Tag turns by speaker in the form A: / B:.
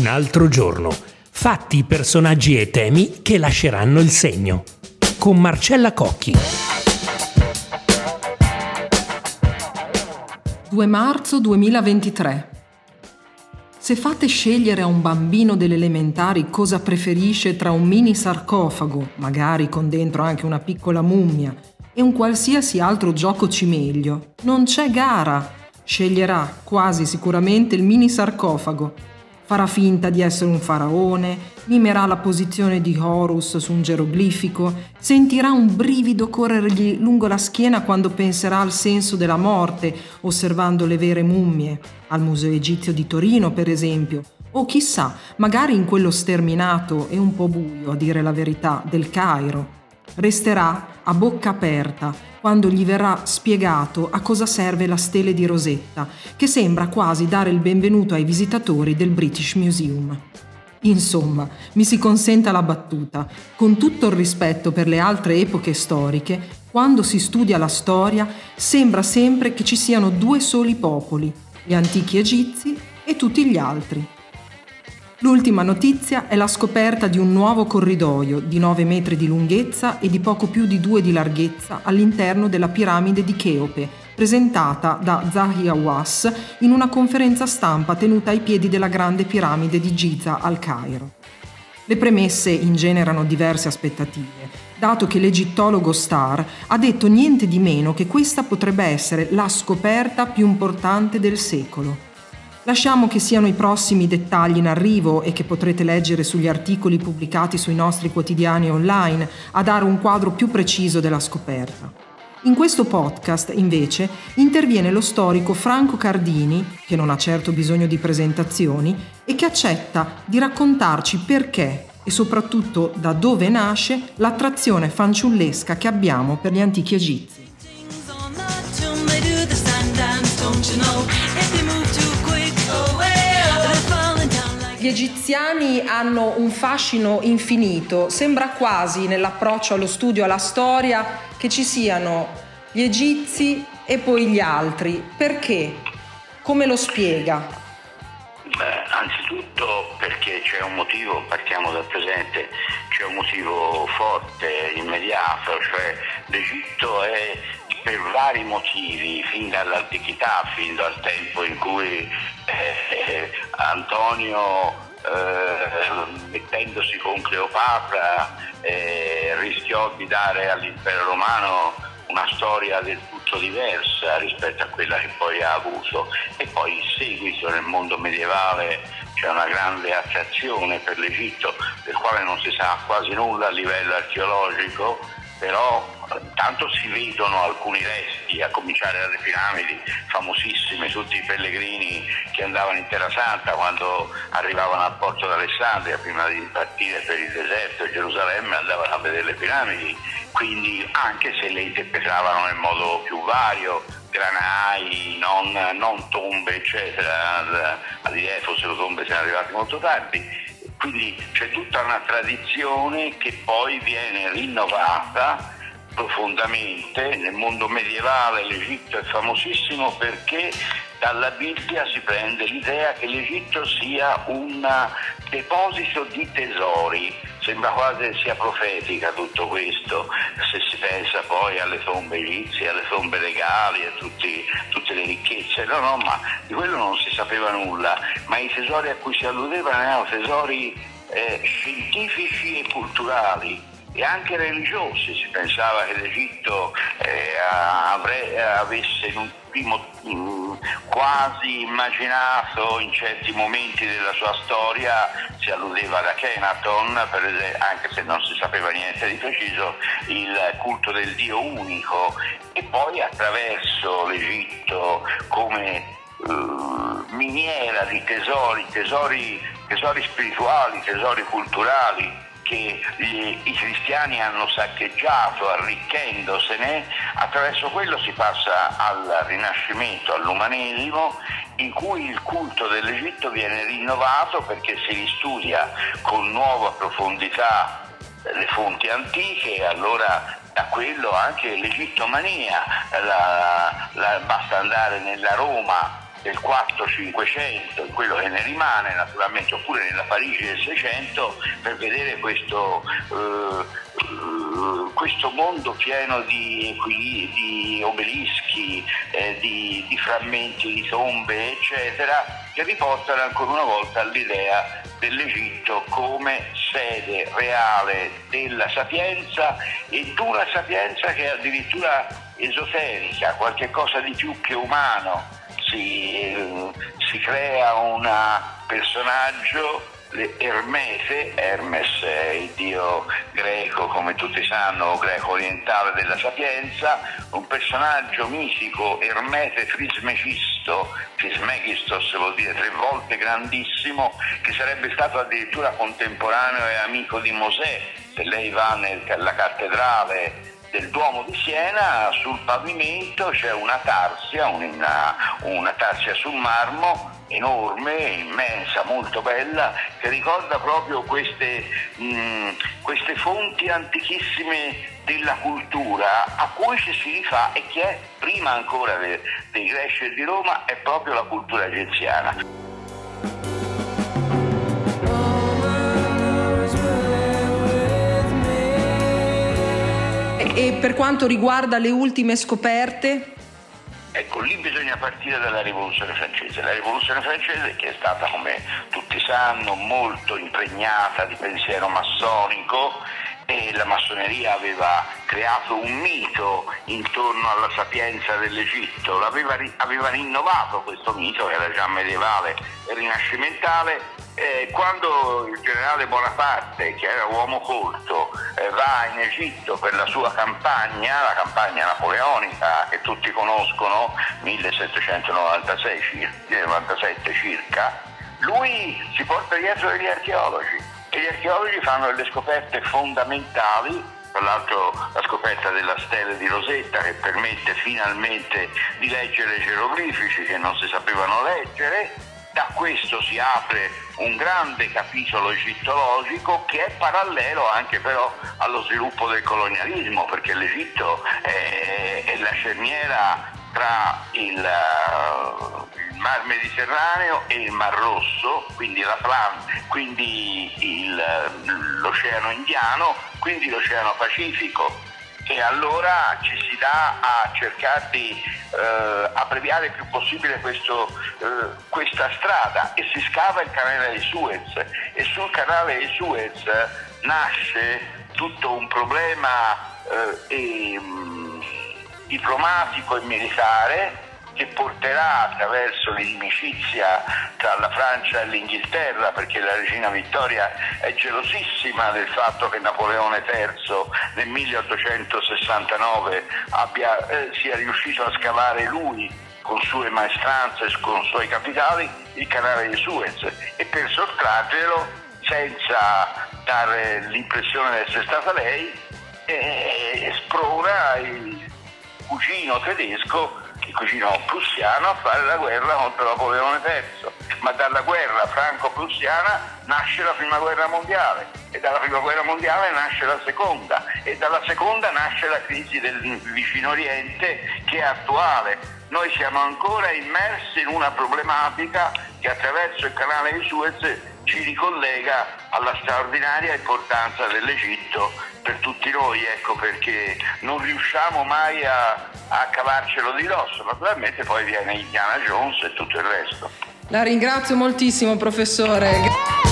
A: Un altro giorno. Fatti, personaggi e temi che lasceranno il segno. Con Marcella Cocchi.
B: 2 marzo 2023. Se fate scegliere a un bambino delle elementari cosa preferisce tra un mini sarcofago, magari con dentro anche una piccola mummia, e un qualsiasi altro gioco cimeglio, non c'è gara. Sceglierà quasi sicuramente il mini sarcofago farà finta di essere un faraone, mimerà la posizione di Horus su un geroglifico, sentirà un brivido corrergli lungo la schiena quando penserà al senso della morte, osservando le vere mummie, al Museo Egizio di Torino per esempio, o chissà, magari in quello sterminato e un po' buio, a dire la verità, del Cairo. Resterà a bocca aperta quando gli verrà spiegato a cosa serve la stele di Rosetta, che sembra quasi dare il benvenuto ai visitatori del British Museum. Insomma, mi si consenta la battuta, con tutto il rispetto per le altre epoche storiche, quando si studia la storia sembra sempre che ci siano due soli popoli, gli antichi egizi e tutti gli altri. L'ultima notizia è la scoperta di un nuovo corridoio di 9 metri di lunghezza e di poco più di 2 di larghezza all'interno della piramide di Cheope, presentata da Zahi Hawass in una conferenza stampa tenuta ai piedi della grande piramide di Giza al Cairo. Le premesse ingenerano diverse aspettative, dato che l'egittologo Starr ha detto niente di meno che questa potrebbe essere la scoperta più importante del secolo. Lasciamo che siano i prossimi dettagli in arrivo e che potrete leggere sugli articoli pubblicati sui nostri quotidiani online a dare un quadro più preciso della scoperta. In questo podcast, invece, interviene lo storico Franco Cardini, che non ha certo bisogno di presentazioni, e che accetta di raccontarci perché e soprattutto da dove nasce l'attrazione fanciullesca che abbiamo per gli antichi egizi. Gli egiziani hanno un fascino infinito, sembra quasi nell'approccio allo studio, alla storia, che ci siano gli egizi e poi gli altri. Perché? Come lo spiega?
C: Beh, anzitutto perché c'è un motivo, partiamo dal presente, c'è un motivo forte, immediato, cioè l'Egitto è per vari motivi, fin dall'antichità, fin dal tempo in cui eh, Antonio eh, mettendosi con Cleopatra eh, rischiò di dare all'impero romano una storia del tutto diversa rispetto a quella che poi ha avuto. E poi in seguito nel mondo medievale c'è una grande attrazione per l'Egitto del quale non si sa quasi nulla a livello archeologico però intanto si vedono alcuni resti, a cominciare dalle piramidi famosissime, tutti i pellegrini che andavano in Terra Santa quando arrivavano al porto d'Alessandria prima di partire per il deserto di Gerusalemme andavano a vedere le piramidi, quindi anche se le interpretavano in modo più vario, granai, non, non tombe, eccetera, a dire forse le tombe sono arrivate molto tardi, quindi c'è tutta una tradizione che poi viene rinnovata profondamente. Nel mondo medievale l'Egitto è famosissimo perché dalla Bibbia si prende l'idea che l'Egitto sia un deposito di tesori. Sembra quasi sia profetica tutto questo, se si pensa poi alle tombe egizie, alle tombe legali, a tutti, tutte le ricchezze. No, no, ma di quello non si sapeva nulla, ma i tesori a cui si alludevano erano tesori eh, scientifici e culturali e anche religiosi. Si pensava che l'Egitto eh, avre, avesse in un primo mm, quasi immaginato in certi momenti della sua storia, si alludeva ad Akhenaton, esempio, anche se non si sapeva niente di preciso, il culto del Dio unico e poi attraverso l'Egitto come Uh, miniera di tesori, tesori, tesori spirituali, tesori culturali, che i cristiani hanno saccheggiato arricchendosene, attraverso quello si passa al rinascimento, all'umanesimo, in cui il culto dell'Egitto viene rinnovato perché si ristudia con nuova profondità le fonti antiche allora da quello anche l'egittomania, la, la, basta andare nella Roma del 4-500, quello che ne rimane naturalmente, oppure nella Parigi del 600, per vedere questo, eh, eh, questo mondo pieno di, di obelischi, eh, di, di frammenti di tombe, eccetera, che riportano ancora una volta all'idea dell'Egitto come sede reale della sapienza e di una sapienza che è addirittura esoterica, qualche cosa di più che umano si, si crea un personaggio Ermese, Hermes è il dio greco, come tutti sanno, greco orientale della sapienza, un personaggio mitico, Ermete Trismecisto, Trismechistos vuol dire tre volte grandissimo, che sarebbe stato addirittura contemporaneo e amico di Mosè, se lei va nella cattedrale del Duomo di Siena sul pavimento c'è una tarsia, una, una tarsia sul marmo enorme, immensa, molto bella, che ricorda proprio queste, mh, mm, queste fonti antichissime della cultura a cui ci si rifà e che è, prima ancora dei, Greci e di Roma, è proprio la cultura egiziana.
B: E per quanto riguarda le ultime scoperte?
C: Ecco, lì bisogna partire dalla rivoluzione francese. La rivoluzione francese, che è stata, come tutti sanno, molto impregnata di pensiero massonico, e la massoneria aveva creato un mito intorno alla sapienza dell'Egitto, aveva, aveva rinnovato questo mito che era già medievale e rinascimentale eh, quando il generale Bonaparte, che era uomo colto, eh, va in Egitto per la sua campagna, la campagna napoleonica che tutti conoscono, 1796 circa, lui si porta dietro degli archeologi gli archeologi fanno delle scoperte fondamentali tra l'altro la scoperta della stella di Rosetta che permette finalmente di leggere geroglifici che non si sapevano leggere, da questo si apre un grande capitolo egittologico che è parallelo anche però allo sviluppo del colonialismo, perché l'Egitto è, è la cerniera tra il, Mar Mediterraneo e il Mar Rosso, quindi, la Plan, quindi il, l'Oceano Indiano, quindi l'Oceano Pacifico. E allora ci si dà a cercare di eh, abbreviare il più possibile questo, eh, questa strada. E si scava il canale di Suez. E sul canale di Suez nasce tutto un problema eh, e, mh, diplomatico e militare che porterà attraverso l'inimicizia tra la Francia e l'Inghilterra, perché la regina Vittoria è gelosissima del fatto che Napoleone III nel 1869 abbia, eh, sia riuscito a scavare lui con sue maestranze con suoi capitali il canale di Suez e per sottrarglielo senza dare l'impressione di essere stata lei eh, sprona il cugino tedesco cugino prussiano a fare la guerra contro Napoleone III, ma dalla guerra franco-prussiana nasce la prima guerra mondiale e dalla prima guerra mondiale nasce la seconda e dalla seconda nasce la crisi del vicino Oriente che è attuale. Noi siamo ancora immersi in una problematica che attraverso il canale di Suez ci ricollega alla straordinaria importanza dell'Egitto per tutti noi, ecco perché non riusciamo mai a, a cavarcelo di dosso, naturalmente poi viene Indiana Jones e tutto il resto.
B: La ringrazio moltissimo professore.